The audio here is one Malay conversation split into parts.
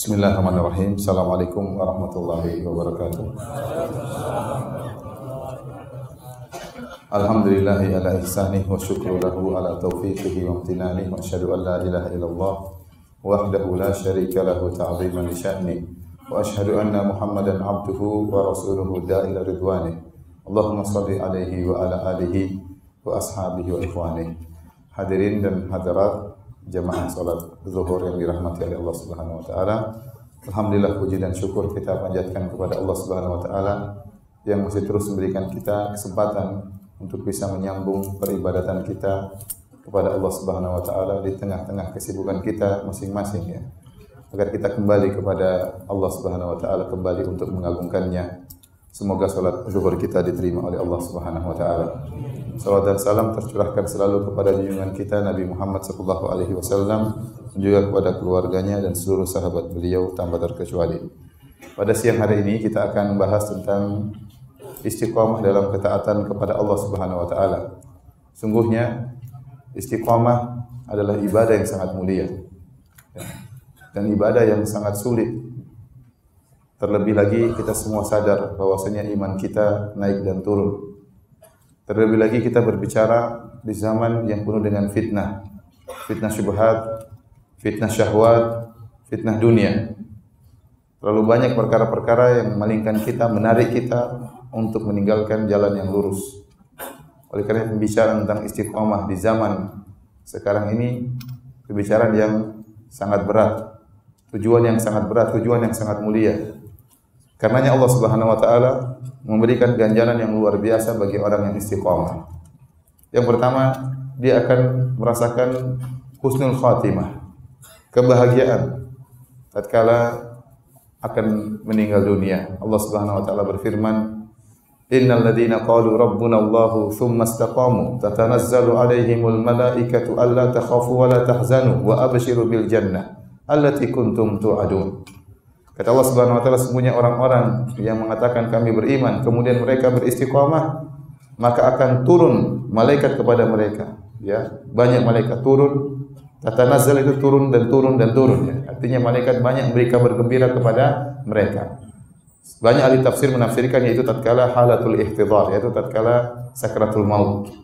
Bismillahirrahmanirrahim. Assalamualaikum warahmatullahi wabarakatuh. Alhamdulillahi ala ihsanih wa syukru lahu ala taufiqihi wa amtinanih wa asyhadu an la ilaha illallah wahdahu la syarika lahu ta'ziman li sya'ni wa asyhadu anna Muhammadan abduhu wa rasuluhu da'ila ridwanih. Allahumma salli alaihi wa ala alihi wa ashabihi wa ikhwanih. Hadirin dan hadirat jemaah salat zuhur yang dirahmati oleh Allah Subhanahu wa taala. Alhamdulillah puji dan syukur kita panjatkan kepada Allah Subhanahu wa taala yang masih terus memberikan kita kesempatan untuk bisa menyambung peribadatan kita kepada Allah Subhanahu wa taala di tengah-tengah kesibukan kita masing-masing ya. Agar kita kembali kepada Allah Subhanahu wa taala kembali untuk mengagungkannya. Semoga salat zuhur kita diterima oleh Allah Subhanahu wa taala. Salawat dan salam tercurahkan selalu kepada junjungan kita Nabi Muhammad sallallahu alaihi wasallam juga kepada keluarganya dan seluruh sahabat beliau tanpa terkecuali. Pada siang hari ini kita akan membahas tentang istiqamah dalam ketaatan kepada Allah Subhanahu wa taala. Sungguhnya istiqamah adalah ibadah yang sangat mulia. Ya. Dan ibadah yang sangat sulit. Terlebih lagi kita semua sadar bahwasanya iman kita naik dan turun. Terlebih lagi kita berbicara di zaman yang penuh dengan fitnah. Fitnah syubhat, fitnah syahwat, fitnah dunia. Terlalu banyak perkara-perkara yang memalingkan kita, menarik kita untuk meninggalkan jalan yang lurus. Oleh karena pembicaraan tentang istiqamah di zaman sekarang ini pembicaraan yang sangat berat, tujuan yang sangat berat, tujuan yang sangat mulia. Karenanya Allah Subhanahu wa taala memberikan ganjaran yang luar biasa bagi orang yang istiqamah. Yang pertama, dia akan merasakan husnul khatimah, kebahagiaan tatkala akan meninggal dunia. Allah Subhanahu wa taala berfirman, Innal ladhina qalu rabbuna Allah thumma istaqamu tatanazzalu alaihimul malaikatu alla takhafu wa la tahzanu wa abshiru bil jannah allati kuntum tu'adun. Kata Allah Subhanahu wa taala semuanya orang-orang yang mengatakan kami beriman kemudian mereka beristiqamah maka akan turun malaikat kepada mereka. Ya banyak malaikat turun tatanazzal itu turun dan turun dan turun ya. Artinya malaikat banyak memberi kabar gembira kepada mereka. Banyak ahli tafsir menafsirkan yaitu tatkala halatul ihtidhar yaitu tatkala sakratul maut.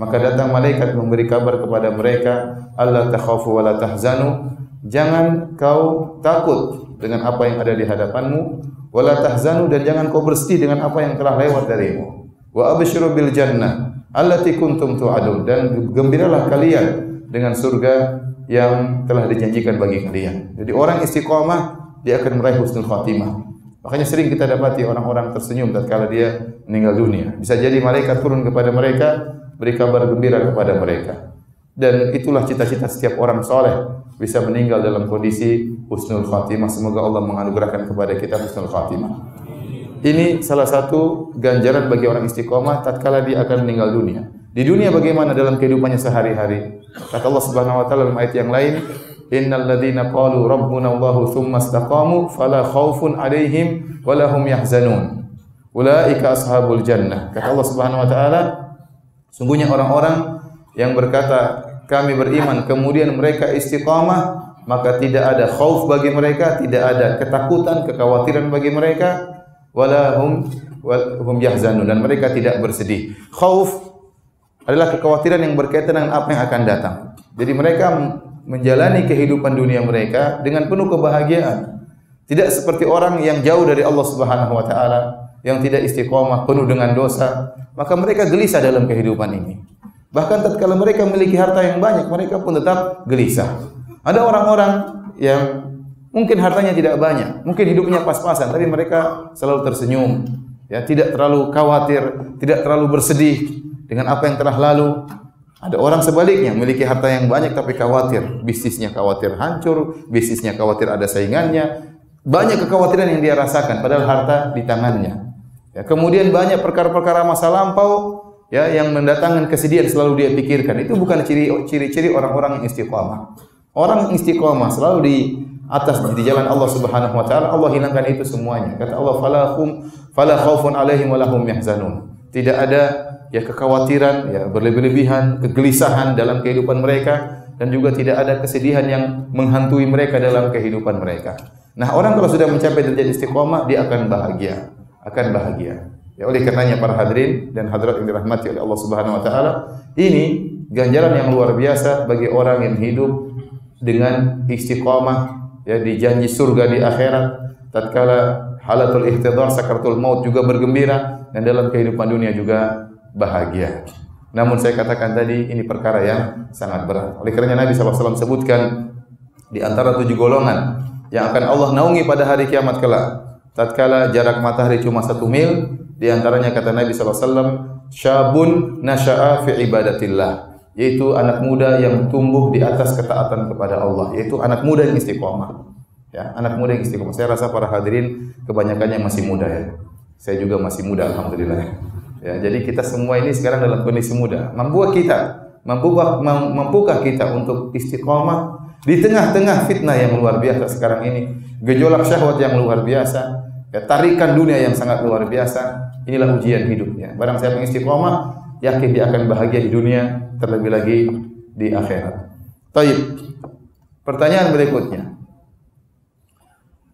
Maka datang malaikat memberi kabar kepada mereka, Allah takhafu wa la tahzanu, jangan kau takut dengan apa yang ada di hadapanmu, wa la tahzanu dan jangan kau bersedih dengan apa yang telah lewat darimu. Wa abshiru bil jannah allati kuntum tu'adun dan gembiralah kalian dengan surga yang telah dijanjikan bagi kalian. Jadi orang istiqamah dia akan meraih husnul khatimah. Makanya sering kita dapati orang-orang tersenyum tatkala dia meninggal dunia. Bisa jadi malaikat turun kepada mereka, beri kabar gembira kepada mereka. Dan itulah cita-cita setiap orang soleh bisa meninggal dalam kondisi husnul khatimah. Semoga Allah menganugerahkan kepada kita husnul khatimah. Ini salah satu ganjaran bagi orang istiqomah tatkala dia akan meninggal dunia. Di dunia bagaimana dalam kehidupannya sehari-hari? Kata Allah Subhanahu wa taala dalam ayat yang lain, Innal ladzina qalu rabbuna Allahu tsumma istaqamu fala khaufun 'alaihim wa lahum yahzanun. Ulaika ashabul jannah. Kata Allah Subhanahu wa taala, sungguhnya orang-orang yang berkata kami beriman kemudian mereka istiqamah maka tidak ada khauf bagi mereka, tidak ada ketakutan, kekhawatiran bagi mereka, wala hum hum yahzanun dan mereka tidak bersedih. Khauf adalah kekhawatiran yang berkaitan dengan apa yang akan datang. Jadi mereka menjalani kehidupan dunia mereka dengan penuh kebahagiaan. Tidak seperti orang yang jauh dari Allah Subhanahu wa taala, yang tidak istiqomah, penuh dengan dosa, maka mereka gelisah dalam kehidupan ini. Bahkan tatkala mereka memiliki harta yang banyak, mereka pun tetap gelisah. Ada orang-orang yang mungkin hartanya tidak banyak, mungkin hidupnya pas-pasan, tapi mereka selalu tersenyum, ya, tidak terlalu khawatir, tidak terlalu bersedih dengan apa yang telah lalu, ada orang sebaliknya memiliki harta yang banyak tapi khawatir, bisnisnya khawatir hancur, bisnisnya khawatir ada saingannya, banyak kekhawatiran yang dia rasakan padahal harta di tangannya. Ya, kemudian banyak perkara-perkara masa lampau ya yang mendatangkan kesedihan selalu dia pikirkan. Itu bukan ciri-ciri orang-orang yang istiqamah. Orang istiqamah selalu di atas di jalan Allah Subhanahu wa taala, Allah hilangkan itu semuanya. Kata Allah, "Fala khum fala khaufun alaihim wa lahum yahzanun." Tidak ada ya kekhawatiran, ya berlebih-lebihan, kegelisahan dalam kehidupan mereka dan juga tidak ada kesedihan yang menghantui mereka dalam kehidupan mereka. Nah, orang kalau sudah mencapai derajat istiqomah, dia akan bahagia, akan bahagia. Ya, oleh karenanya para hadirin dan hadirat yang dirahmati oleh Allah Subhanahu wa taala, ini ganjaran yang luar biasa bagi orang yang hidup dengan istiqomah ya dijanji surga di akhirat tatkala halatul ihtidar sakaratul maut juga bergembira dan dalam kehidupan dunia juga bahagia. Namun saya katakan tadi ini perkara yang sangat berat. Oleh kerana Nabi SAW sebutkan di antara tujuh golongan yang akan Allah naungi pada hari kiamat kelak. Tatkala jarak matahari cuma satu mil, di antaranya kata Nabi SAW, Syabun nasha'a fi ibadatillah. Yaitu anak muda yang tumbuh di atas ketaatan kepada Allah. Yaitu anak muda yang istiqomah. Ya, anak muda yang istiqomah. Saya rasa para hadirin kebanyakannya masih muda ya. Saya juga masih muda Alhamdulillah. Ya, jadi kita semua ini sekarang dalam kondisi muda. Mampukah kita? Mampukah, mampukah kita untuk istiqomah di tengah-tengah fitnah yang luar biasa sekarang ini, gejolak syahwat yang luar biasa, ya, tarikan dunia yang sangat luar biasa, inilah ujian hidupnya. Barang siapa istiqomah, yakin dia akan bahagia di dunia, terlebih lagi di akhirat. Taib. Pertanyaan berikutnya.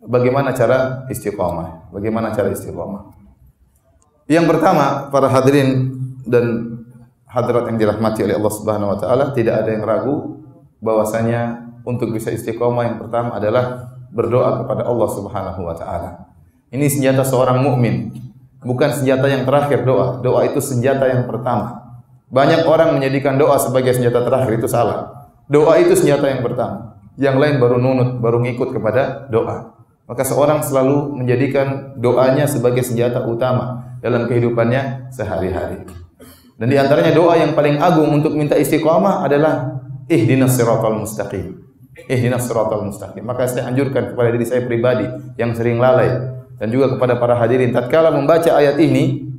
Bagaimana cara istiqomah? Bagaimana cara istiqomah? Yang pertama, para hadirin dan hadirat yang dirahmati oleh Allah Subhanahu wa taala, tidak ada yang ragu bahwasanya untuk bisa istiqomah yang pertama adalah berdoa kepada Allah Subhanahu wa taala. Ini senjata seorang mukmin, bukan senjata yang terakhir doa. Doa itu senjata yang pertama. Banyak orang menjadikan doa sebagai senjata terakhir itu salah. Doa itu senjata yang pertama. Yang lain baru nunut, baru ngikut kepada doa. Maka seorang selalu menjadikan doanya sebagai senjata utama dalam kehidupannya sehari-hari. Dan di antaranya doa yang paling agung untuk minta istiqamah adalah ihdinas siratal mustaqim ihdinas siratal mustaqim. Maka saya anjurkan kepada diri saya pribadi yang sering lalai dan juga kepada para hadirin tatkala membaca ayat ini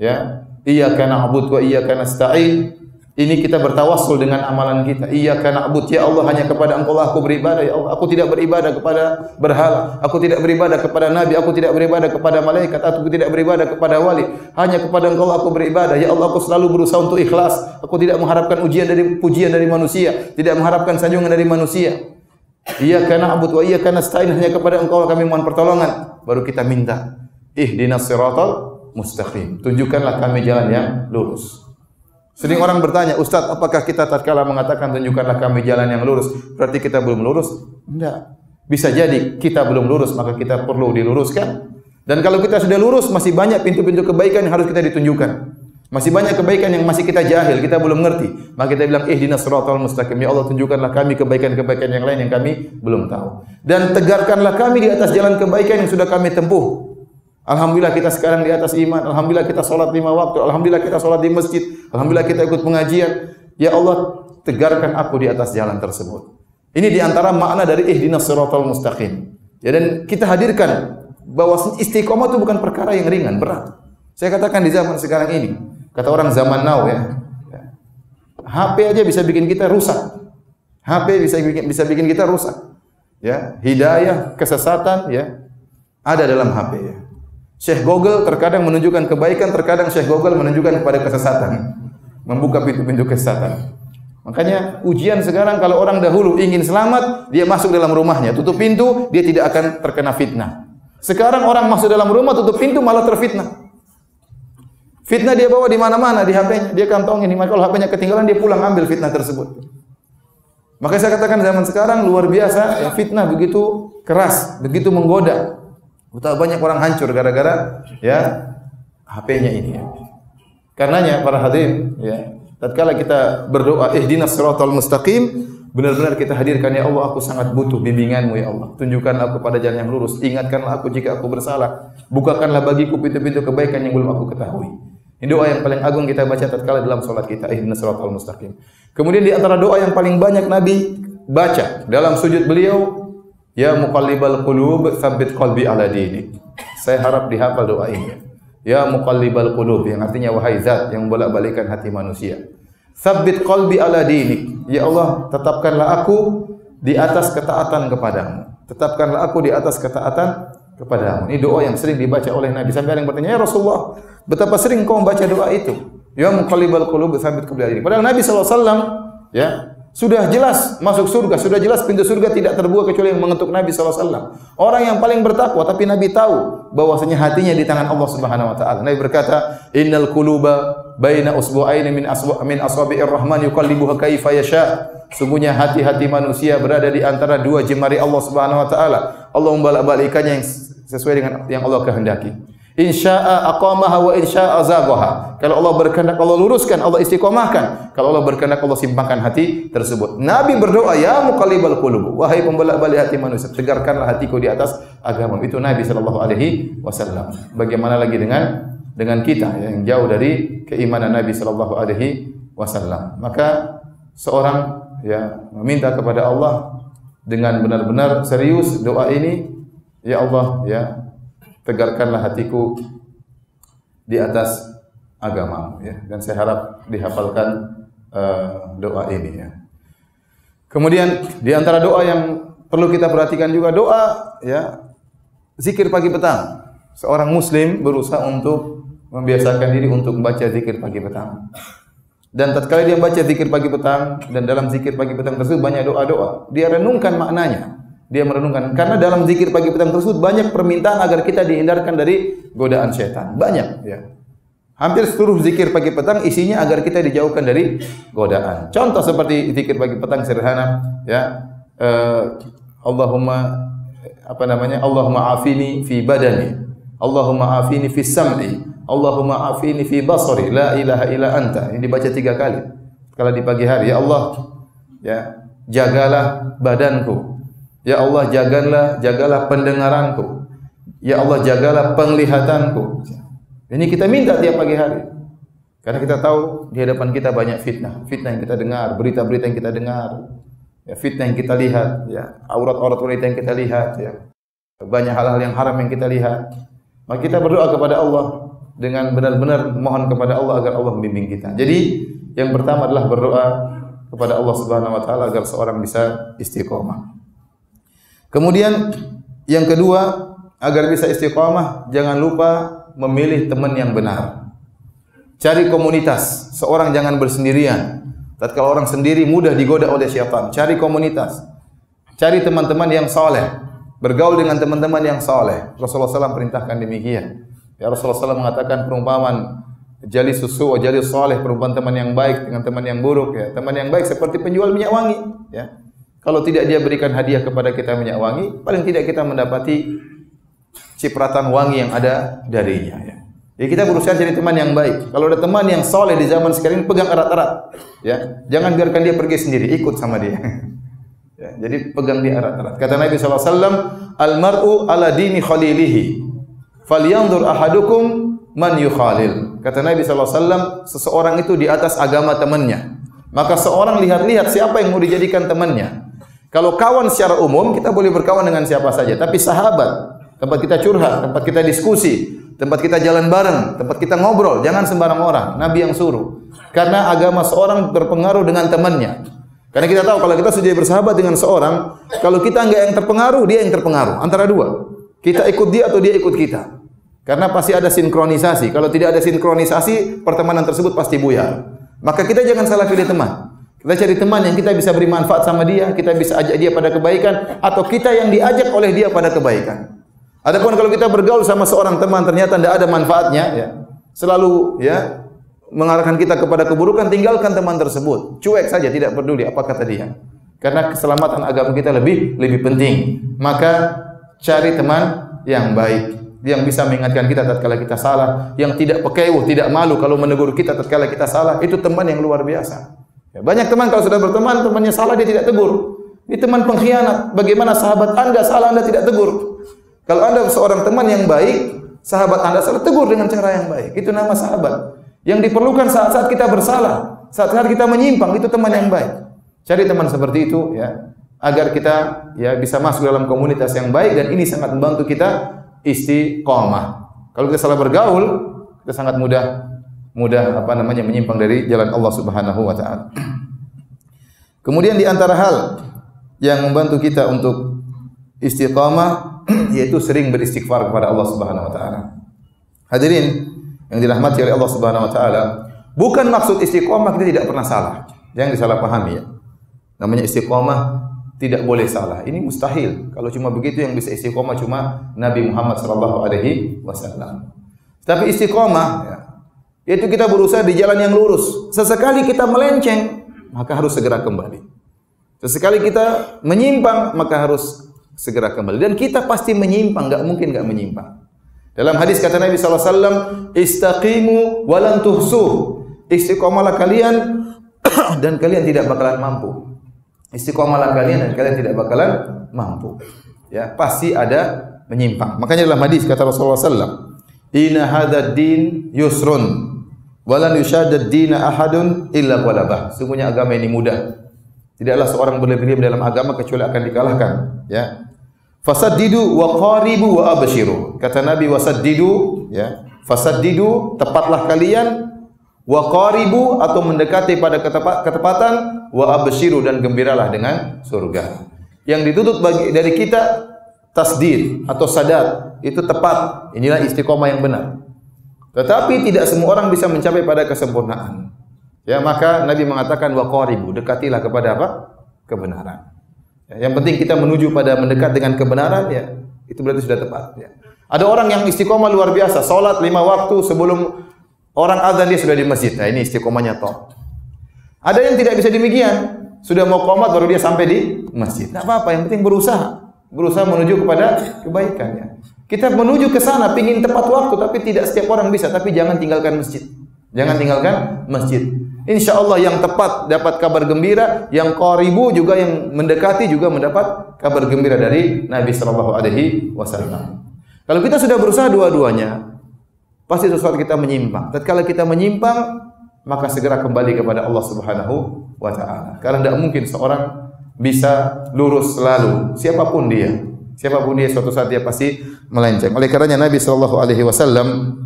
ya, iyyaka na'budu wa iyyaka nasta'in ini kita bertawassul dengan amalan kita. Iya karena abud ya Allah hanya kepada Engkau lah aku beribadah ya Allah. Aku tidak beribadah kepada berhala. Aku tidak beribadah kepada nabi. Aku tidak beribadah kepada malaikat. Aku tidak beribadah kepada wali. Hanya kepada Engkau lah aku beribadah. Ya Allah aku selalu berusaha untuk ikhlas. Aku tidak mengharapkan ujian dari pujian dari manusia. Tidak mengharapkan sanjungan dari manusia. Iya karena abud wa iya karena stain hanya kepada Engkau kami mohon pertolongan. Baru kita minta. Ihdinas siratal mustaqim. Tunjukkanlah kami jalan yang lurus. Sering orang bertanya, Ustaz, apakah kita tatkala mengatakan tunjukkanlah kami jalan yang lurus, berarti kita belum lurus? Tidak. Bisa jadi kita belum lurus, maka kita perlu diluruskan. Dan kalau kita sudah lurus, masih banyak pintu-pintu kebaikan yang harus kita ditunjukkan. Masih banyak kebaikan yang masih kita jahil, kita belum mengerti. Maka kita bilang, eh dinas suratul mustaqim. Ya Allah, tunjukkanlah kami kebaikan-kebaikan yang lain yang kami belum tahu. Dan tegarkanlah kami di atas jalan kebaikan yang sudah kami tempuh. Alhamdulillah kita sekarang di atas iman. Alhamdulillah kita solat lima waktu. Alhamdulillah kita solat di masjid. Alhamdulillah kita ikut pengajian. Ya Allah, tegarkan aku di atas jalan tersebut. Ini di antara makna dari ihdinas siratal mustaqim. Ya, dan kita hadirkan bahwa istiqomah itu bukan perkara yang ringan, berat. Saya katakan di zaman sekarang ini, kata orang zaman now ya, HP aja bisa bikin kita rusak. HP bisa bikin bisa bikin kita rusak. Ya, hidayah, kesesatan ya ada dalam HP ya. Syekh Google terkadang menunjukkan kebaikan, terkadang Syekh Google menunjukkan kepada kesesatan. Membuka pintu-pintu kesesatan. Makanya ujian sekarang kalau orang dahulu ingin selamat, dia masuk dalam rumahnya, tutup pintu, dia tidak akan terkena fitnah. Sekarang orang masuk dalam rumah, tutup pintu, malah terfitnah. Fitnah dia bawa di mana-mana, di HP-nya. Dia kantongin, maka kalau HP-nya ketinggalan, dia pulang ambil fitnah tersebut. Maka saya katakan zaman sekarang luar biasa, ya, fitnah begitu keras, begitu menggoda. Betapa banyak orang hancur gara-gara ya HP-nya ini ya. Karenanya para hadirin ya, tatkala kita berdoa ihdinas siratal mustaqim, benar-benar kita hadirkan ya Allah aku sangat butuh bimbinganmu ya Allah. Tunjukkanlah aku pada jalan yang lurus, ingatkanlah aku jika aku bersalah, bukakanlah bagiku pintu-pintu kebaikan yang belum aku ketahui. Ini doa yang paling agung kita baca tatkala dalam salat kita ihdinas siratal mustaqim. Kemudian di antara doa yang paling banyak Nabi baca dalam sujud beliau Ya muqallibal qulub, tsabbit qalbi ala dinik. Saya harap dihafal doa ini. Ya muqallibal qulub yang artinya wahai zat yang bolak-balikan hati manusia. Tsabbit qalbi ala dinik. Ya Allah, tetapkanlah aku di atas ketaatan kepadamu. Tetapkanlah aku di atas ketaatan kepadamu. Ini doa yang sering dibaca oleh Nabi. Sampai ada yang bertanya, "Ya Rasulullah, betapa sering kau membaca doa itu?" Ya muqallibal qulub, tsabbit dinik. Padahal Nabi sallallahu alaihi wasallam ya Sudah jelas masuk surga, sudah jelas pintu surga tidak terbuka kecuali yang mengetuk Nabi SAW. Orang yang paling bertakwa, tapi Nabi tahu bahwasanya hatinya di tangan Allah Subhanahu Wa Taala. Nabi berkata, Innal kuluba baina usbu'aini min asbu min asabi'ir rahman yuqallibuha kaifa yasha. Sungguhnya hati-hati manusia berada di antara dua jemari Allah Subhanahu Wa Taala. Allah membalak-balikannya yang sesuai dengan yang Allah kehendaki. Insya'a aqamaha wa insya'a zaghaha. Kalau Allah berkehendak Allah luruskan, Allah istiqomahkan. Kalau Allah berkehendak Allah simpangkan hati tersebut. Nabi berdoa, "Ya muqallibal qulub, wahai pembolak-balik hati manusia, tegarkanlah hatiku di atas agama." Itu Nabi sallallahu alaihi wasallam. Bagaimana lagi dengan dengan kita yang jauh dari keimanan Nabi sallallahu alaihi wasallam. Maka seorang ya meminta kepada Allah dengan benar-benar serius doa ini, ya Allah, ya tegarkanlah hatiku di atas agama ya dan saya harap dihafalkan uh, doa ini ya. Kemudian di antara doa yang perlu kita perhatikan juga doa ya zikir pagi petang. Seorang muslim berusaha untuk membiasakan diri untuk membaca zikir pagi petang. Dan tatkala dia baca zikir pagi petang dan dalam zikir pagi petang tersebut banyak doa-doa, dia renungkan maknanya dia merenungkan. Karena dalam zikir pagi petang tersebut banyak permintaan agar kita dihindarkan dari godaan syaitan. Banyak ya. Hampir seluruh zikir pagi petang isinya agar kita dijauhkan dari godaan. Contoh seperti zikir pagi petang sederhana ya. Uh, Allahumma apa namanya Allahumma afini fi badani. Allahumma afini fi sam'i. Allahumma afini fi basari. La ilaha illa anta. Ini dibaca tiga kali. Kalau di pagi hari ya Allah ya jagalah badanku Ya Allah jagalah jagalah pendengaranku. Ya Allah jagalah penglihatanku. Ini kita minta tiap pagi hari. Karena kita tahu di hadapan kita banyak fitnah, fitnah yang kita dengar, berita-berita yang kita dengar, ya fitnah yang kita lihat, ya aurat-aurat wanita yang kita lihat, ya banyak hal-hal yang haram yang kita lihat. Maka kita berdoa kepada Allah dengan benar-benar mohon kepada Allah agar Allah membimbing kita. Jadi yang pertama adalah berdoa kepada Allah Subhanahu wa taala agar seorang bisa istiqomah. Kemudian yang kedua, agar bisa istiqamah, jangan lupa memilih teman yang benar. Cari komunitas. Seorang jangan bersendirian. Tatkala orang sendiri mudah digoda oleh syaitan. Cari komunitas. Cari teman-teman yang soleh. Bergaul dengan teman-teman yang soleh. Rasulullah SAW perintahkan demikian. Ya Rasulullah SAW mengatakan perumpamaan jali susu, jali soleh, perumpamaan teman yang baik dengan teman yang buruk. Ya. Teman yang baik seperti penjual minyak wangi. Ya. Kalau tidak dia berikan hadiah kepada kita minyak wangi, paling tidak kita mendapati cipratan wangi yang ada darinya. Ya. Jadi kita berusaha jadi teman yang baik. Kalau ada teman yang soleh di zaman sekarang, pegang erat-erat. Ya, jangan biarkan dia pergi sendiri, ikut sama dia. ya, jadi pegang dia erat-erat. Kata Nabi SAW, Al-mar'u ala dini khalilihi. Falyanzur ahadukum man yukhalil. Kata Nabi SAW, seseorang itu di atas agama temannya. Maka seorang lihat-lihat siapa yang mau dijadikan temannya. Kalau kawan secara umum kita boleh berkawan dengan siapa saja, tapi sahabat, tempat kita curhat, tempat kita diskusi, tempat kita jalan bareng, tempat kita ngobrol, jangan sembarang orang. Nabi yang suruh. Karena agama seorang berpengaruh dengan temannya. Karena kita tahu kalau kita sudah bersahabat dengan seorang, kalau kita enggak yang terpengaruh, dia yang terpengaruh. Antara dua. Kita ikut dia atau dia ikut kita. Karena pasti ada sinkronisasi. Kalau tidak ada sinkronisasi, pertemanan tersebut pasti buyar. Maka kita jangan salah pilih teman. Kita cari teman yang kita bisa beri manfaat sama dia, kita bisa ajak dia pada kebaikan atau kita yang diajak oleh dia pada kebaikan. Adapun kalau kita bergaul sama seorang teman ternyata tidak ada manfaatnya, ya, selalu ya mengarahkan kita kepada keburukan, tinggalkan teman tersebut. Cuek saja, tidak peduli apa kata dia. Karena keselamatan agama kita lebih lebih penting. Maka cari teman yang baik yang bisa mengingatkan kita tatkala kita salah, yang tidak pekewuh, tidak malu kalau menegur kita tatkala kita salah, itu teman yang luar biasa. Ya, banyak teman kalau sudah berteman, temannya salah dia tidak tegur. Ini teman pengkhianat. Bagaimana sahabat anda salah anda tidak tegur? Kalau anda seorang teman yang baik, sahabat anda salah tegur dengan cara yang baik. Itu nama sahabat. Yang diperlukan saat-saat kita bersalah, saat-saat kita menyimpang, itu teman yang baik. Cari teman seperti itu, ya, agar kita ya bisa masuk dalam komunitas yang baik dan ini sangat membantu kita istiqomah. Kalau kita salah bergaul, kita sangat mudah mudah apa namanya menyimpang dari jalan Allah Subhanahu wa taala. Kemudian di antara hal yang membantu kita untuk istiqamah yaitu sering beristighfar kepada Allah Subhanahu wa taala. Hadirin yang dirahmati oleh Allah Subhanahu wa taala, bukan maksud istiqamah kita tidak pernah salah. Jangan disalahpahami ya. Namanya istiqomah tidak boleh salah. Ini mustahil. Kalau cuma begitu yang bisa istiqomah cuma Nabi Muhammad sallallahu alaihi wasallam. Tapi istiqomah ya, yaitu kita berusaha di jalan yang lurus. Sesekali kita melenceng, maka harus segera kembali. Sesekali kita menyimpang, maka harus segera kembali. Dan kita pasti menyimpang, enggak mungkin enggak menyimpang. Dalam hadis kata Nabi sallallahu alaihi wasallam, "Istaqimu wa lan tuhsuh." Istiqomahlah kalian dan kalian tidak bakalan mampu. Istiqomahlah kalian dan kalian tidak bakalan mampu. Ya, pasti ada menyimpang. Makanya dalam hadis kata Rasulullah sallallahu Inna hadha din yusrun Walan yushadad dina ahadun illa walabah Sungguhnya agama ini mudah Tidaklah seorang berlebihan dalam agama kecuali akan dikalahkan ya. Fasaddidu wa qaribu wa abshiru Kata Nabi wasaddidu ya. Fasaddidu tepatlah kalian wa qaribu atau mendekati pada ketepatan wa abshiru dan gembiralah dengan surga. Yang dituntut bagi dari kita tasdid atau sadat itu tepat. Inilah istiqomah yang benar. Tetapi tidak semua orang bisa mencapai pada kesempurnaan. Ya, maka Nabi mengatakan wa qaribu, dekatilah kepada apa? kebenaran. Ya, yang penting kita menuju pada mendekat dengan kebenaran ya, itu berarti sudah tepat ya. Ada orang yang istiqomah luar biasa, salat lima waktu sebelum Orang azan dia sudah di masjid. Nah, ini istiqomahnya top. Ada yang tidak bisa demikian. Sudah mau komat baru dia sampai di masjid. Tidak apa-apa, yang penting berusaha. Berusaha menuju kepada kebaikannya. Kita menuju ke sana, pingin tepat waktu, tapi tidak setiap orang bisa. Tapi jangan tinggalkan masjid. Jangan tinggalkan masjid. Insya Allah yang tepat dapat kabar gembira, yang koribu juga yang mendekati juga mendapat kabar gembira dari Nabi Sallallahu Alaihi Wasallam. Kalau kita sudah berusaha dua-duanya, pasti sesuatu kita menyimpang. Tatkala kita menyimpang, maka segera kembali kepada Allah Subhanahu wa taala. Karena tidak mungkin seorang bisa lurus selalu, siapapun dia. Siapapun dia suatu saat dia pasti melenceng. Oleh karenanya Nabi sallallahu alaihi wasallam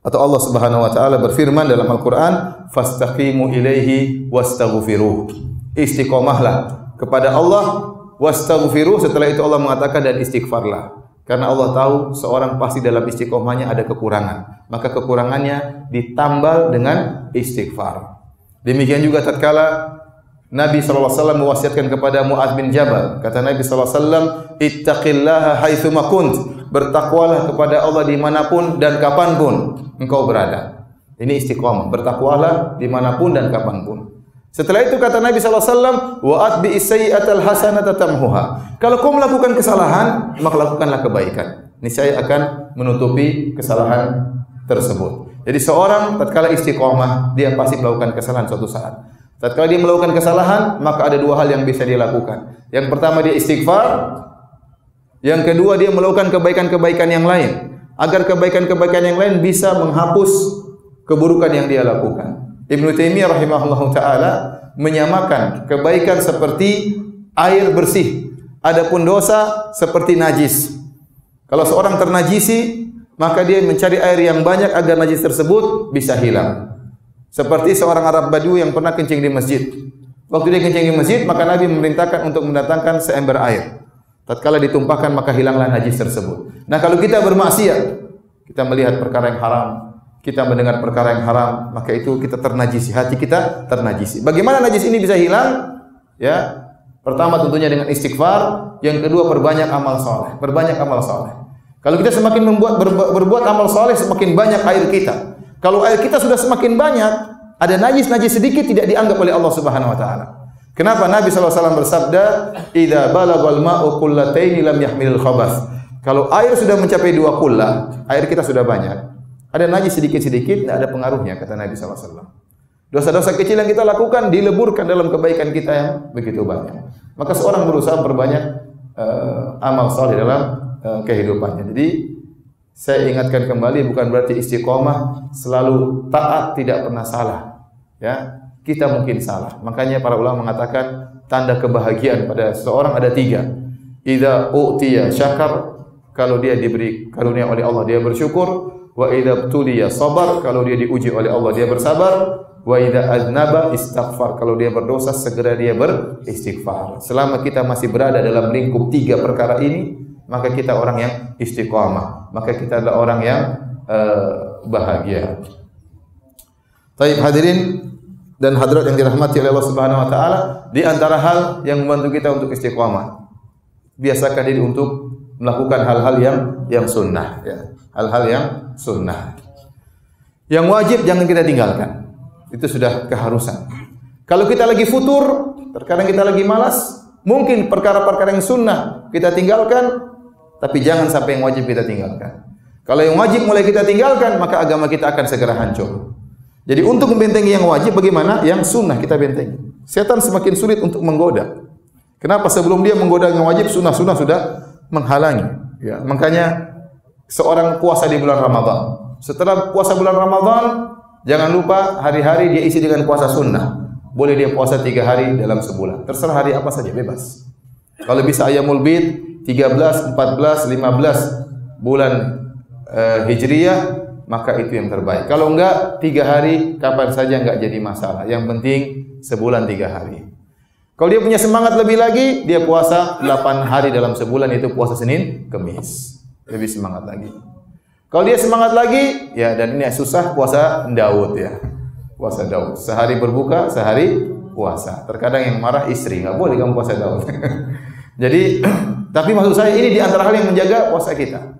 atau Allah Subhanahu wa taala berfirman dalam Al-Qur'an, "Fastaqimu ilaihi wastaghfiruh." Istiqomahlah kepada Allah wastaghfiruh setelah itu Allah mengatakan dan istighfarlah. Karena Allah tahu seorang pasti dalam istiqomahnya ada kekurangan. Maka kekurangannya ditambal dengan istighfar. Demikian juga tatkala Nabi SAW mewasiatkan kepada Mu'ad bin Jabal. Kata Nabi SAW, Ittaqillaha haithuma kunt. Bertakwalah kepada Allah dimanapun dan kapanpun engkau berada. Ini istiqomah. Bertakwalah dimanapun dan kapanpun. Setelah itu kata Nabi SAW, Wa'at bi isayyatal hasanata tamhuha. Kalau kau melakukan kesalahan, maka lakukanlah kebaikan. Niscaya akan menutupi kesalahan tersebut. Jadi seorang tatkala istiqomah, dia pasti melakukan kesalahan suatu saat. Tatkala dia melakukan kesalahan, maka ada dua hal yang bisa dia lakukan. Yang pertama dia istighfar, yang kedua dia melakukan kebaikan-kebaikan yang lain agar kebaikan-kebaikan yang lain bisa menghapus keburukan yang dia lakukan. Ibn Taimiyah rahimahullah taala menyamakan kebaikan seperti air bersih. Adapun dosa seperti najis. Kalau seorang ternajisi, maka dia mencari air yang banyak agar najis tersebut bisa hilang. Seperti seorang Arab Badu yang pernah kencing di masjid. Waktu dia kencing di masjid, maka Nabi memerintahkan untuk mendatangkan seember air. Tatkala ditumpahkan maka hilanglah najis tersebut. Nah, kalau kita bermaksiat, kita melihat perkara yang haram, kita mendengar perkara yang haram, maka itu kita ternajisi, hati kita ternajisi. Bagaimana najis ini bisa hilang? Ya, pertama tentunya dengan istighfar, yang kedua perbanyak amal soleh, perbanyak amal soleh. Kalau kita semakin membuat berbuat, amal soleh, semakin banyak air kita. Kalau air kita sudah semakin banyak, ada najis-najis sedikit tidak dianggap oleh Allah Subhanahu Wa Taala. Kenapa Nabi SAW bersabda, "Ida balagal ma'u kullataini lam yahmilul khabas." Kalau air sudah mencapai dua kullah, air kita sudah banyak, ada najis sedikit-sedikit, tidak ada pengaruhnya, kata Nabi SAW. Dosa-dosa kecil yang kita lakukan dileburkan dalam kebaikan kita yang begitu banyak. Maka seorang berusaha berbanyak uh, amal saleh dalam uh, kehidupannya. Jadi saya ingatkan kembali bukan berarti istiqomah selalu taat tidak pernah salah. Ya, kita mungkin salah. Makanya para ulama mengatakan tanda kebahagiaan pada seorang ada tiga. Ida u'tiya syakar kalau dia diberi karunia oleh Allah dia bersyukur wa idza tuliya sabar kalau dia diuji oleh Allah dia bersabar wa idza aznaba istighfar kalau dia berdosa segera dia beristighfar selama kita masih berada dalam lingkup tiga perkara ini maka kita orang yang istiqamah maka kita adalah orang yang uh, bahagia Baik hadirin dan hadirat yang dirahmati oleh Allah Subhanahu wa taala di antara hal yang membantu kita untuk istiqamah. Biasakan diri untuk melakukan hal-hal yang yang sunnah ya. Hal-hal yang sunnah. Yang wajib jangan kita tinggalkan. Itu sudah keharusan. Kalau kita lagi futur, terkadang kita lagi malas, mungkin perkara-perkara yang sunnah kita tinggalkan, tapi jangan sampai yang wajib kita tinggalkan. Kalau yang wajib mulai kita tinggalkan, maka agama kita akan segera hancur. Jadi untuk membentengi yang wajib bagaimana? Yang sunnah kita bentengi. Setan semakin sulit untuk menggoda. Kenapa? Sebelum dia menggoda yang wajib, sunnah-sunnah sudah menghalangi. Ya, makanya seorang puasa di bulan Ramadan. Setelah puasa bulan Ramadan, jangan lupa hari-hari dia isi dengan puasa sunnah. Boleh dia puasa tiga hari dalam sebulan. Terserah hari apa saja, bebas. Kalau bisa ayamul bid, 13, 14, 15 bulan uh, Hijriyah, maka itu yang terbaik. Kalau enggak, tiga hari, kapan saja enggak jadi masalah. Yang penting, sebulan tiga hari. Kalau dia punya semangat lebih lagi, dia puasa 8 hari dalam sebulan, itu puasa Senin, Kemis. Lebih semangat lagi. Kalau dia semangat lagi, ya dan ini susah puasa Daud ya. Puasa Daud. Sehari berbuka, sehari puasa. Terkadang yang marah istri, enggak boleh kamu puasa Daud. Jadi, tapi maksud saya ini di antara hal yang menjaga puasa kita.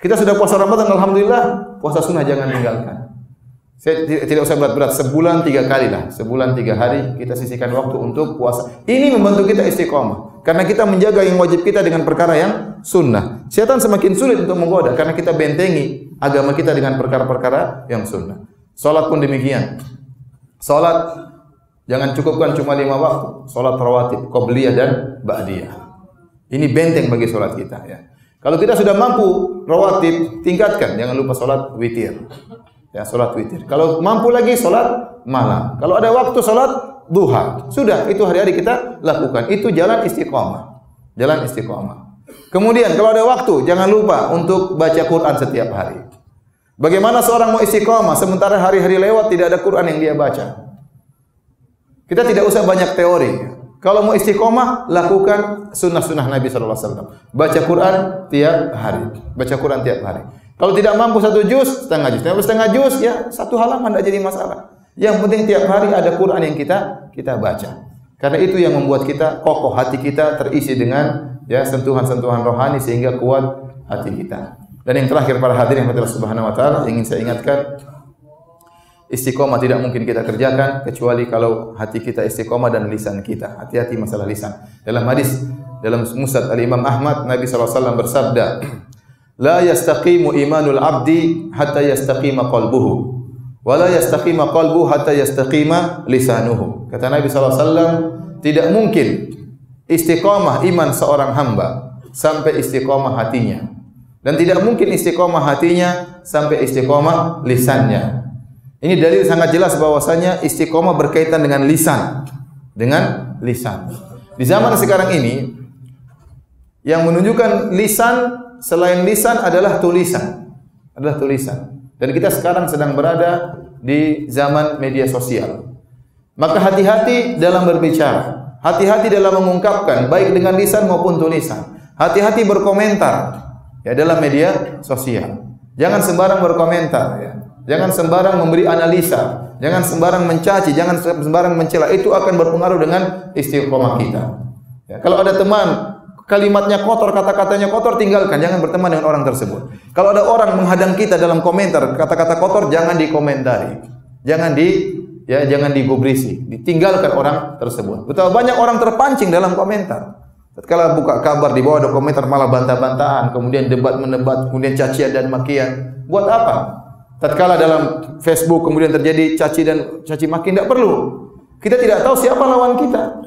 Kita sudah puasa Ramadan, Alhamdulillah. Puasa sunnah jangan tinggalkan. Saya tidak usah berat-berat. Sebulan tiga kali lah. Sebulan tiga hari kita sisihkan waktu untuk puasa. Ini membantu kita istiqomah. Karena kita menjaga yang wajib kita dengan perkara yang sunnah. Setan semakin sulit untuk menggoda. Karena kita bentengi agama kita dengan perkara-perkara yang sunnah. Salat pun demikian. Salat jangan cukupkan cuma lima waktu. Salat rawatib, qobliyah dan ba'diyah. Ini benteng bagi salat kita ya. Kalau kita sudah mampu rawatib, tingkatkan. Jangan lupa solat witir. Ya, solat witir. Kalau mampu lagi solat malam. Kalau ada waktu solat duha. Sudah, itu hari-hari kita lakukan. Itu jalan istiqomah. Jalan istiqomah. Kemudian kalau ada waktu, jangan lupa untuk baca Quran setiap hari. Bagaimana seorang mau istiqomah sementara hari-hari lewat tidak ada Quran yang dia baca? Kita tidak usah banyak teori. Kalau mau istiqomah, lakukan sunnah-sunnah Nabi SAW. Baca Quran tiap hari. Baca Quran tiap hari. Kalau tidak mampu satu juz, setengah juz. Kalau setengah juz, ya satu halaman tidak jadi masalah. Yang penting tiap hari ada Quran yang kita kita baca. Karena itu yang membuat kita kokoh hati kita terisi dengan ya sentuhan-sentuhan rohani sehingga kuat hati kita. Dan yang terakhir para hadirin yang Subhanahu wa taala ingin saya ingatkan istiqomah tidak mungkin kita kerjakan kecuali kalau hati kita istiqomah dan lisan kita. Hati-hati masalah lisan. Dalam hadis dalam Musnad Al Imam Ahmad Nabi SAW bersabda, "La yastaqimu imanul abdi hatta yastaqima qalbuhu." Wa la yastaqima qalbuhu hatta yastaqima lisanuhu. Kata Nabi SAW, tidak mungkin istiqomah iman seorang hamba sampai istiqomah hatinya. Dan tidak mungkin istiqomah hatinya sampai istiqomah lisannya. Ini dalil sangat jelas bahwasanya istiqomah berkaitan dengan lisan. Dengan lisan. Di zaman sekarang ini yang menunjukkan lisan selain lisan adalah tulisan. Adalah tulisan. Dan kita sekarang sedang berada di zaman media sosial. Maka hati-hati dalam berbicara. Hati-hati dalam mengungkapkan baik dengan lisan maupun tulisan. Hati-hati berkomentar ya dalam media sosial. Jangan sembarang berkomentar ya. Jangan sembarang memberi analisa, jangan sembarang mencaci, jangan sembarang mencela. Itu akan berpengaruh dengan istiqomah kita. Ya, kalau ada teman kalimatnya kotor, kata-katanya kotor, tinggalkan. Jangan berteman dengan orang tersebut. Kalau ada orang menghadang kita dalam komentar kata-kata kotor, jangan dikomentari. Jangan di ya jangan digubrisi. Ditinggalkan orang tersebut. Betapa banyak orang terpancing dalam komentar. Kalau buka kabar di bawah ada komentar malah bantah-bantahan, kemudian debat menebat, kemudian cacian dan makian. Buat apa? Tatkala dalam Facebook kemudian terjadi caci dan caci maki tidak perlu. Kita tidak tahu siapa lawan kita.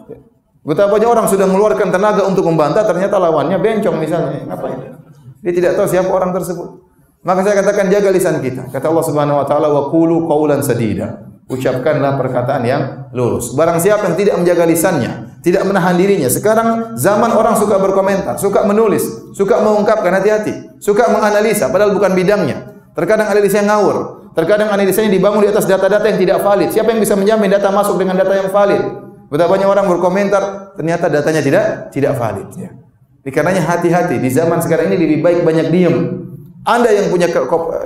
Betapa banyak orang sudah mengeluarkan tenaga untuk membantah ternyata lawannya bencong misalnya. Ngapain? Dia tidak tahu siapa orang tersebut. Maka saya katakan jaga lisan kita. Kata Allah Subhanahu wa taala wa qulu qawlan sadida. Ucapkanlah perkataan yang lurus. Barang siapa yang tidak menjaga lisannya, tidak menahan dirinya. Sekarang zaman orang suka berkomentar, suka menulis, suka mengungkapkan hati-hati, suka menganalisa padahal bukan bidangnya. Terkadang analisa yang ngawur. Terkadang analisanya dibangun di atas data-data yang tidak valid. Siapa yang bisa menjamin data masuk dengan data yang valid? Betapa banyak orang berkomentar, ternyata datanya tidak tidak valid. Ya. Karenanya hati-hati. Di zaman sekarang ini lebih baik banyak diam. Anda yang punya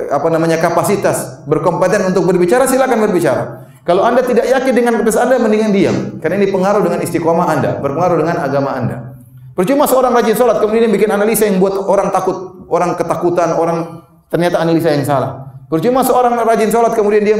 apa namanya kapasitas berkompeten untuk berbicara silakan berbicara. Kalau anda tidak yakin dengan keputusan anda, mendingan diam. Karena ini pengaruh dengan istiqomah anda, berpengaruh dengan agama anda. Percuma seorang rajin sholat, kemudian bikin analisa yang buat orang takut, orang ketakutan, orang ternyata analisa yang salah. Percuma seorang rajin sholat, kemudian dia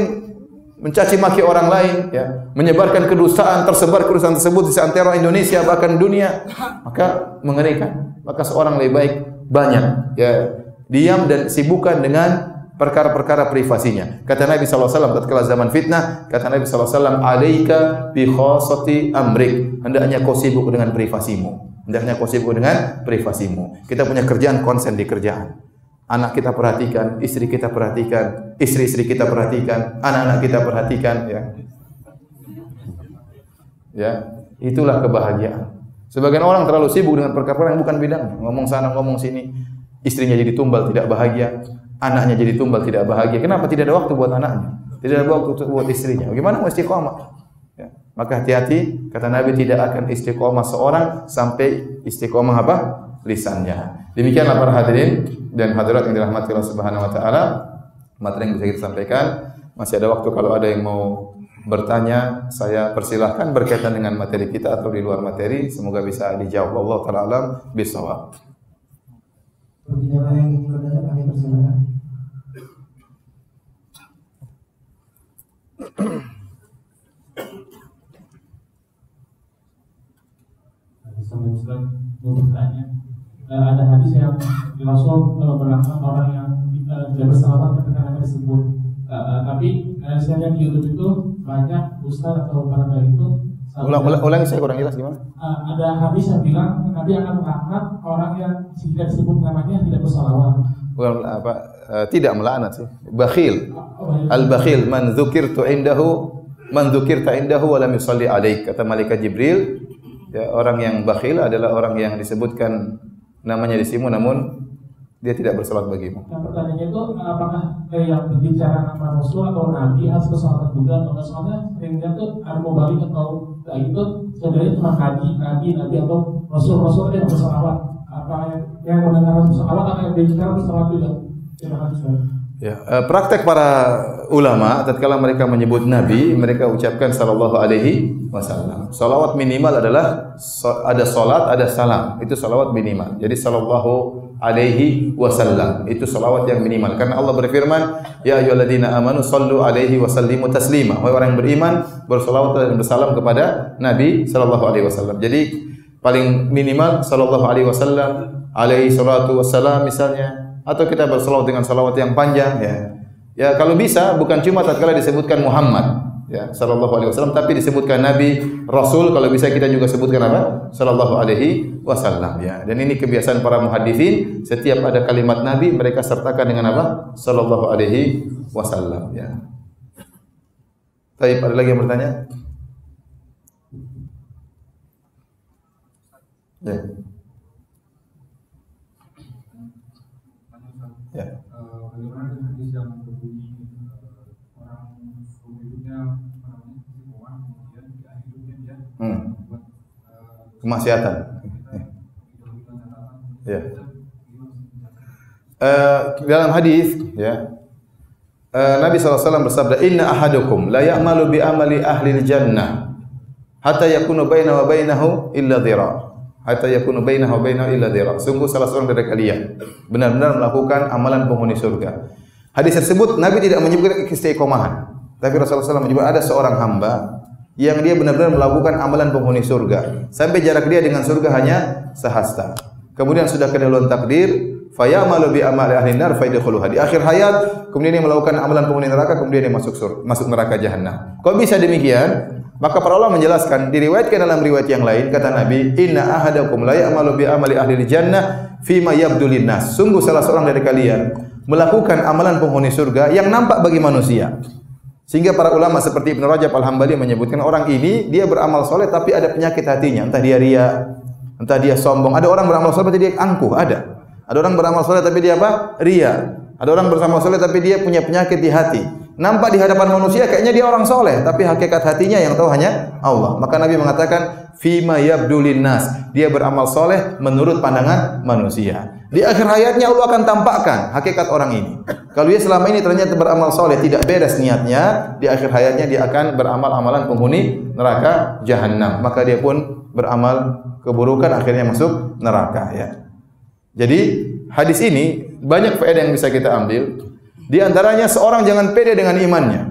mencaci maki orang lain, ya, menyebarkan kedustaan, tersebar kedustaan tersebut di seantero Indonesia bahkan dunia, maka mengerikan. Maka seorang lebih baik banyak ya diam dan sibukkan dengan perkara-perkara privasinya. Kata Nabi sallallahu alaihi wasallam tatkala zaman fitnah, kata Nabi sallallahu alaihi wasallam, "Alaika bi khassati amrik." Hendaknya kau sibuk dengan privasimu. Hendaknya kau sibuk dengan privasimu. Kita punya kerjaan konsen di kerjaan. Anak kita perhatikan, istri kita perhatikan, istri-istri kita perhatikan, anak-anak kita perhatikan ya. Ya, itulah kebahagiaan. Sebagian orang terlalu sibuk dengan perkara-perkara yang bukan bidang, ngomong sana, ngomong sini. Istrinya jadi tumbal, tidak bahagia anaknya jadi tumbal tidak bahagia. Kenapa tidak ada waktu buat anaknya? Tidak ada waktu buat istrinya. Bagaimana mesti istiqomah? Ya. Maka hati-hati, kata Nabi tidak akan istiqomah seorang sampai istiqomah apa? Lisannya. Demikianlah para hadirin dan hadirat yang dirahmati Allah Subhanahu wa taala. Materi yang bisa kita sampaikan. Masih ada waktu kalau ada yang mau bertanya, saya persilahkan berkaitan dengan materi kita atau di luar materi. Semoga bisa dijawab Allah Ta'ala alam bisawab. Bagi yang bertanya, kami mau bertanya uh, ada hadis yang Rasul uh, berangkat orang yang uh, tidak bersahabat ketika namanya disebut uh, uh, tapi uh, saya lihat di YouTube itu banyak Ustaz atau para dari itu ulang, ulang, ulang saya kurang jelas gimana? Uh, ada hadis yang bilang Nabi akan mengangkat orang yang tidak disebut namanya tidak bersalawat. Bukan apa? Uh, tidak melaknat sih. Bakhil. Oh. Al bakhil man dzukirtu indahu man dzukirta indahu wa lam yusalli alaik kata malaikat Jibril ya orang yang bakhil adalah orang yang disebutkan namanya di sini namun dia tidak bersalat bagimu. Nah, pertanyaannya itu apakah kayak yang berbicara nama Rasul atau Nabi harus bersalat juga atau enggak soalnya seringnya tuh ada mau balik atau kayak gitu sebenarnya cuma Nabi, Nabi, Nabi atau Rasul, Rasul yang bersalat apa yang yang mendengar bersalat atau yang berbicara bersalat juga. Terima kasih. Ya, uh, praktek para ulama tatkala mereka menyebut nabi, mereka ucapkan sallallahu alaihi wasallam. Salawat minimal adalah ada salat, ada salam. Itu salawat minimal. Jadi sallallahu alaihi wasallam. Itu salawat yang minimal. Karena Allah berfirman, "Ya ayyuhalladzina amanu sallu alaihi wasallimu taslima." Wahai orang yang beriman, bersalawat dan bersalam kepada Nabi sallallahu alaihi wasallam. Jadi paling minimal sallallahu alaihi wasallam, alaihi salatu wassalam misalnya atau kita berselawat dengan salawat yang panjang ya. Ya kalau bisa bukan cuma tatkala disebutkan Muhammad ya sallallahu alaihi wasallam tapi disebutkan nabi rasul kalau bisa kita juga sebutkan apa sallallahu alaihi wasallam ya dan ini kebiasaan para muhaddisin setiap ada kalimat nabi mereka sertakan dengan apa sallallahu alaihi wasallam ya Baik, ada lagi yang bertanya? Ya. Ya. Membuat kemaksiatan. Ya. Uh, dalam hadis ya uh, Nabi SAW bersabda Inna ahadukum la ya'malu bi amali ahli jannah hatta yakunu bainahu wa bainahu illa dhira' hatta yakunu bainahu wa bainahu illa dhira. Sungguh salah seorang dari kalian benar-benar melakukan amalan penghuni surga. Hadis tersebut Nabi tidak menyebutkan istiqomahan. Tapi Rasulullah SAW menyebut ada seorang hamba yang dia benar-benar melakukan amalan penghuni surga. Sampai jarak dia dengan surga hanya sehasta. Kemudian sudah kedahuluan takdir, fayamalu bi amali ahli nar fa Di akhir hayat, kemudian dia melakukan amalan penghuni neraka, kemudian dia masuk surga, masuk neraka jahanam. Kok bisa demikian? Maka para ulama menjelaskan diriwayatkan dalam riwayat yang lain kata Nabi, "Inna ahadakum la ya'malu bi amali ahli jannah fi ma linnas." Sungguh salah seorang dari kalian melakukan amalan penghuni surga yang nampak bagi manusia. Sehingga para ulama seperti Ibn Rajab Al-Hambali menyebutkan orang ini dia beramal soleh tapi ada penyakit hatinya. Entah dia ria, entah dia sombong. Ada orang beramal soleh tapi dia angkuh, ada. Ada orang beramal soleh tapi dia apa? Ria. Ada orang beramal soleh tapi dia punya penyakit di hati Nampak di hadapan manusia kayaknya dia orang soleh, tapi hakikat hatinya yang tahu hanya Allah. Maka Nabi mengatakan, Fima yabdulin nas. Dia beramal soleh menurut pandangan manusia. Di akhir hayatnya Allah akan tampakkan hakikat orang ini. Kalau dia selama ini ternyata beramal soleh tidak beres niatnya, di akhir hayatnya dia akan beramal amalan penghuni neraka jahanam. Maka dia pun beramal keburukan akhirnya masuk neraka. Ya. Jadi hadis ini banyak faedah yang bisa kita ambil. Di antaranya seorang jangan pede dengan imannya.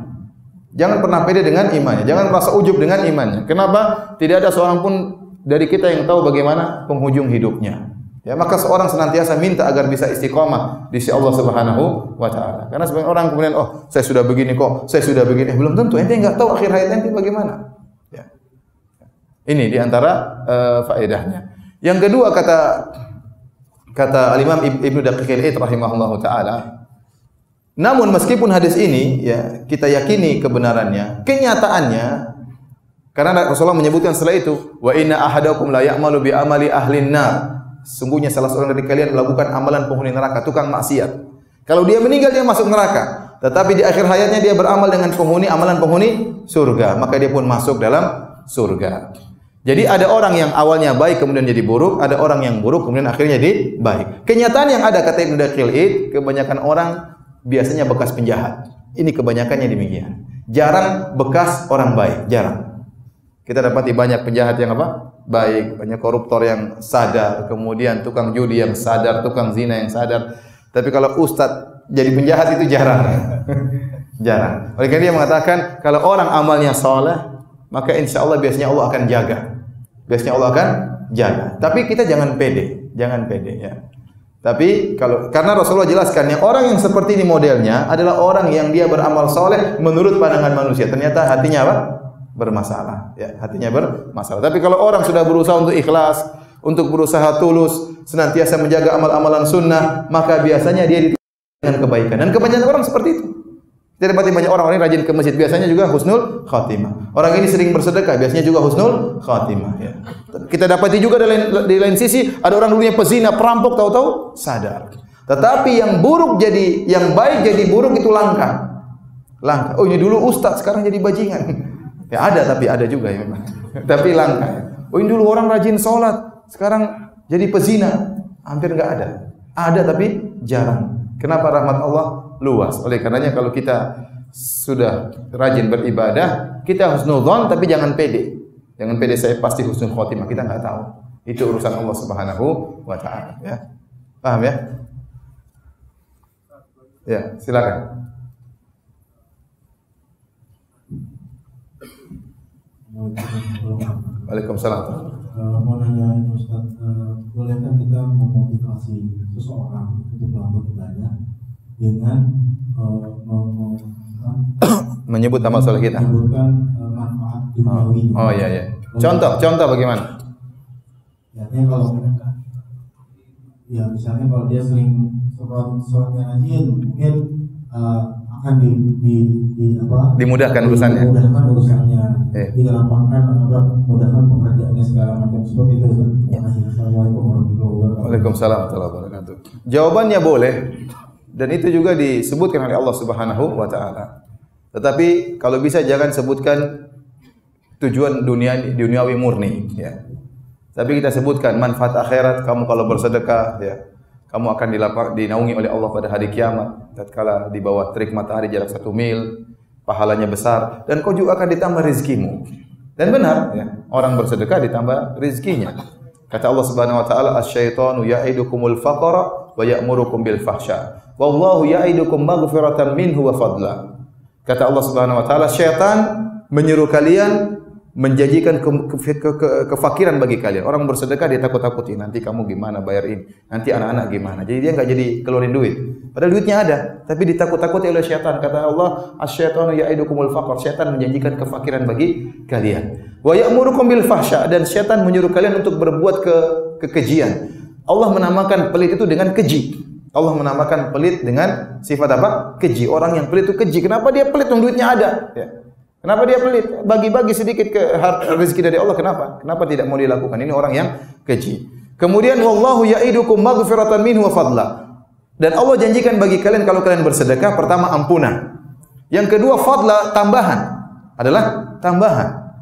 Jangan pernah pede dengan imannya. Jangan merasa ujub dengan imannya. Kenapa? Tidak ada seorang pun dari kita yang tahu bagaimana penghujung hidupnya. Ya, maka seorang senantiasa minta agar bisa istiqamah di sisi Allah Subhanahu wa taala. Karena sebagian orang kemudian oh, saya sudah begini kok, saya sudah begini. Eh, belum tentu ente enggak tahu akhir hayat ente bagaimana. Ya. Ini di antara uh, faedahnya. Yang kedua kata kata Al-Imam Ibnu Daqiq al rahimahullahu taala, namun meskipun hadis ini ya kita yakini kebenarannya, kenyataannya karena Rasulullah menyebutkan setelah itu wa inna ahadakum la ya'malu bi amali ahli nar. Sungguhnya salah seorang dari kalian melakukan amalan penghuni neraka, tukang maksiat. Kalau dia meninggal dia masuk neraka, tetapi di akhir hayatnya dia beramal dengan penghuni amalan penghuni surga, maka dia pun masuk dalam surga. Jadi ada orang yang awalnya baik kemudian jadi buruk, ada orang yang buruk kemudian akhirnya jadi baik. Kenyataan yang ada kata Ibnu Dakhil kebanyakan orang biasanya bekas penjahat. Ini kebanyakannya demikian. Jarang bekas orang baik, jarang. Kita dapati banyak penjahat yang apa? Baik, banyak koruptor yang sadar, kemudian tukang judi yang sadar, tukang zina yang sadar. Tapi kalau ustaz jadi penjahat itu jarang. jarang. Oleh karena dia mengatakan kalau orang amalnya soleh, maka insya Allah biasanya Allah akan jaga. Biasanya Allah akan jaga. Tapi kita jangan pede, jangan pede ya. Tapi kalau karena Rasulullah jelaskan yang orang yang seperti ini modelnya adalah orang yang dia beramal soleh menurut pandangan manusia. Ternyata hatinya apa? Bermasalah. Ya, hatinya bermasalah. Tapi kalau orang sudah berusaha untuk ikhlas, untuk berusaha tulus, senantiasa menjaga amal-amalan sunnah, maka biasanya dia dengan kebaikan. Dan kebanyakan orang seperti itu. Jadi dapati banyak orang-orang rajin ke masjid biasanya juga husnul khatimah. Orang ini sering bersedekah biasanya juga husnul khatimah ya. Kita dapati juga di lain, di lain sisi ada orang dulunya pezina, perampok tahu-tahu sadar. Tetapi yang buruk jadi yang baik jadi buruk itu langka. Langka. Oh ini dulu ustaz sekarang jadi bajingan. Ya ada tapi ada juga ya memang. tapi langka. Oh ini dulu orang rajin sholat sekarang jadi pezina. Hampir enggak ada. Ada tapi jarang. Kenapa rahmat Allah luas. Oleh karenanya kalau kita sudah rajin beribadah, kita husnudzon tapi jangan pede. Jangan pede saya pasti husnul khotimah. Kita enggak tahu. Itu urusan Allah Subhanahu wa taala, ya. Paham ya? Ya, silakan. Waalaikumsalam. Uh, mau nanya Ustaz, uh, bolehkah kita memotivasi seseorang untuk melakukan ibadah dengan uh, menyebut nama soleh kita. Menyebutkan uh, manfaat duniawi. Oh, oh iya iya. Contoh, contoh bagaimana? Ya, kalau ya misalnya kalau dia sering sholat sholatnya rajin, mungkin uh, akan di, di, di apa dimudahkan urusannya dimudahkan urusannya eh. digampangkan apa mudahkan pekerjaannya segala macam seperti itu ya. Assalamualaikum warahmatullahi wabarakatuh Waalaikumsalam warahmatullahi wabarakatuh jawabannya boleh dan itu juga disebutkan oleh Allah Subhanahu wa taala. Tetapi kalau bisa jangan sebutkan tujuan dunia duniawi murni ya. Tapi kita sebutkan manfaat akhirat kamu kalau bersedekah ya. Kamu akan dilapar, dinaungi oleh Allah pada hari kiamat tatkala di bawah terik matahari jarak satu mil pahalanya besar dan kau juga akan ditambah rezekimu. Dan benar ya, orang bersedekah ditambah rezekinya. Kata Allah Subhanahu wa taala, "Asy-syaitanu ya'idukumul faqra wa ya'murukum bil fahsya." Wallahu ya'idukum maghfiratan minhu wa fadla. Kata Allah Subhanahu wa taala, syaitan menyuruh kalian menjanjikan ke, ke, ke, ke, kefakiran bagi kalian. Orang bersedekah dia takut-takuti nanti kamu gimana bayar ini, nanti anak-anak gimana. Jadi dia enggak jadi keluarin duit. Padahal duitnya ada, tapi ditakut-takuti oleh syaitan. Kata Allah, asy-syaitanu ya'idukumul faqr. Syaitan menjanjikan kefakiran bagi kalian. Wa ya'murukum bil fahsya dan syaitan menyuruh kalian untuk berbuat ke kekejian. Allah menamakan pelit itu dengan keji. Allah menamakan pelit dengan sifat apa? Keji. Orang yang pelit itu keji. Kenapa dia pelit? Yang duitnya ada. Ya. Kenapa dia pelit? Bagi-bagi sedikit ke rezeki dari Allah. Kenapa? Kenapa tidak mau dilakukan? Ini orang yang keji. Kemudian wallahu ya'idukum maghfiratan minhu wa fadla. Dan Allah janjikan bagi kalian kalau kalian bersedekah pertama ampunan. Yang kedua fadla tambahan adalah tambahan.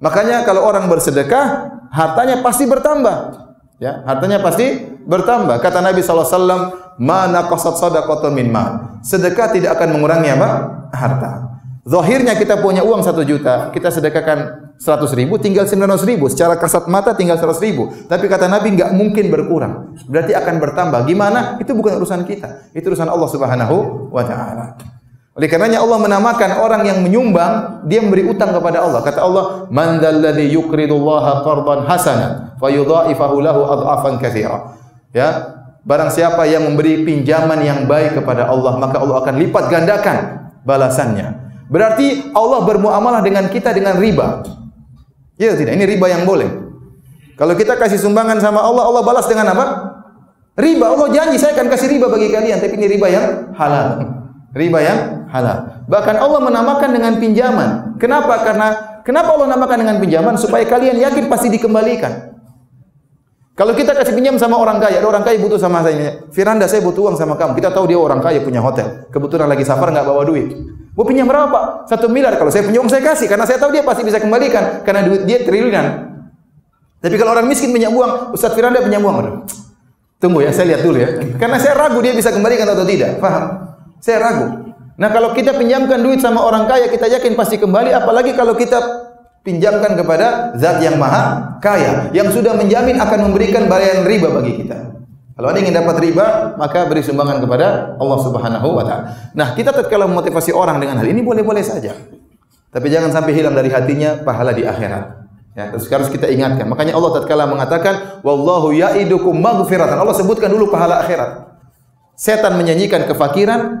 Makanya kalau orang bersedekah, hartanya pasti bertambah. Ya, hartanya pasti bertambah. Kata Nabi SAW, Mana qasat sadaqatu min mal. Sedekah tidak akan mengurangi apa? Harta. Zahirnya kita punya uang satu juta, kita sedekahkan seratus ribu, tinggal sembilan ratus ribu. Secara kasat mata tinggal seratus ribu. Tapi kata Nabi enggak mungkin berkurang. Berarti akan bertambah. Gimana? Itu bukan urusan kita. Itu urusan Allah Subhanahu wa taala. Oleh karenanya Allah menamakan orang yang menyumbang, dia memberi utang kepada Allah. Kata Allah, "Man dzalladzi yuqridullaha qardan hasanan fayudha'ifahu lahu adhafan katsira." Ya, barang siapa yang memberi pinjaman yang baik kepada Allah, maka Allah akan lipat gandakan balasannya. Berarti Allah bermuamalah dengan kita dengan riba. Ya tidak, ini riba yang boleh. Kalau kita kasih sumbangan sama Allah, Allah balas dengan apa? Riba. Allah janji saya akan kasih riba bagi kalian, tapi ini riba yang halal riba yang halal. Bahkan Allah menamakan dengan pinjaman. Kenapa? Karena kenapa Allah namakan dengan pinjaman supaya kalian yakin pasti dikembalikan. Kalau kita kasih pinjam sama orang kaya, ada orang kaya butuh sama saya. Firanda, saya butuh uang sama kamu. Kita tahu dia orang kaya punya hotel. Kebetulan lagi safar enggak bawa duit. Mau pinjam berapa? Pak? Satu miliar. Kalau saya punya uang saya kasih karena saya tahu dia pasti bisa kembalikan karena duit dia triliunan. Tapi kalau orang miskin punya uang, Ustaz Firanda punya uang. Aduh. Tunggu ya, saya lihat dulu ya. Karena saya ragu dia bisa kembalikan atau tidak. Faham? Saya ragu. Nah kalau kita pinjamkan duit sama orang kaya, kita yakin pasti kembali. Apalagi kalau kita pinjamkan kepada zat yang maha kaya. Yang sudah menjamin akan memberikan bayaran riba bagi kita. Kalau ada yang ingin dapat riba, maka beri sumbangan kepada Allah Subhanahu wa taala. Nah, kita tatkala memotivasi orang dengan hal ini boleh-boleh saja. Tapi jangan sampai hilang dari hatinya pahala di akhirat. Ya, terus harus kita ingatkan. Makanya Allah tatkala mengatakan, "Wallahu ya'idukum maghfiratan." Allah sebutkan dulu pahala akhirat. Setan menyanyikan kefakiran,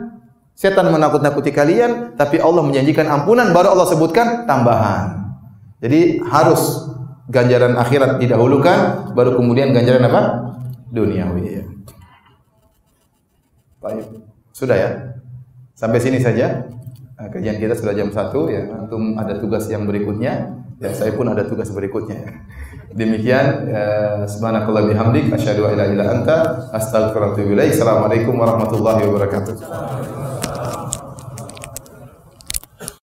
Setan menakut-nakuti kalian, tapi Allah menjanjikan ampunan, baru Allah sebutkan tambahan. Jadi harus ganjaran akhirat didahulukan, baru kemudian ganjaran apa? Duniawi. Baik. Sudah ya? Sampai sini saja. Kajian kita sudah jam 1 ya. Antum ada tugas yang berikutnya. Ya, saya pun ada tugas berikutnya. Demikian eh, subhanakallah bihamdik asyhadu an la ilaha illa anta astaghfiruka wa atubu ilaik. Assalamualaikum warahmatullahi wabarakatuh.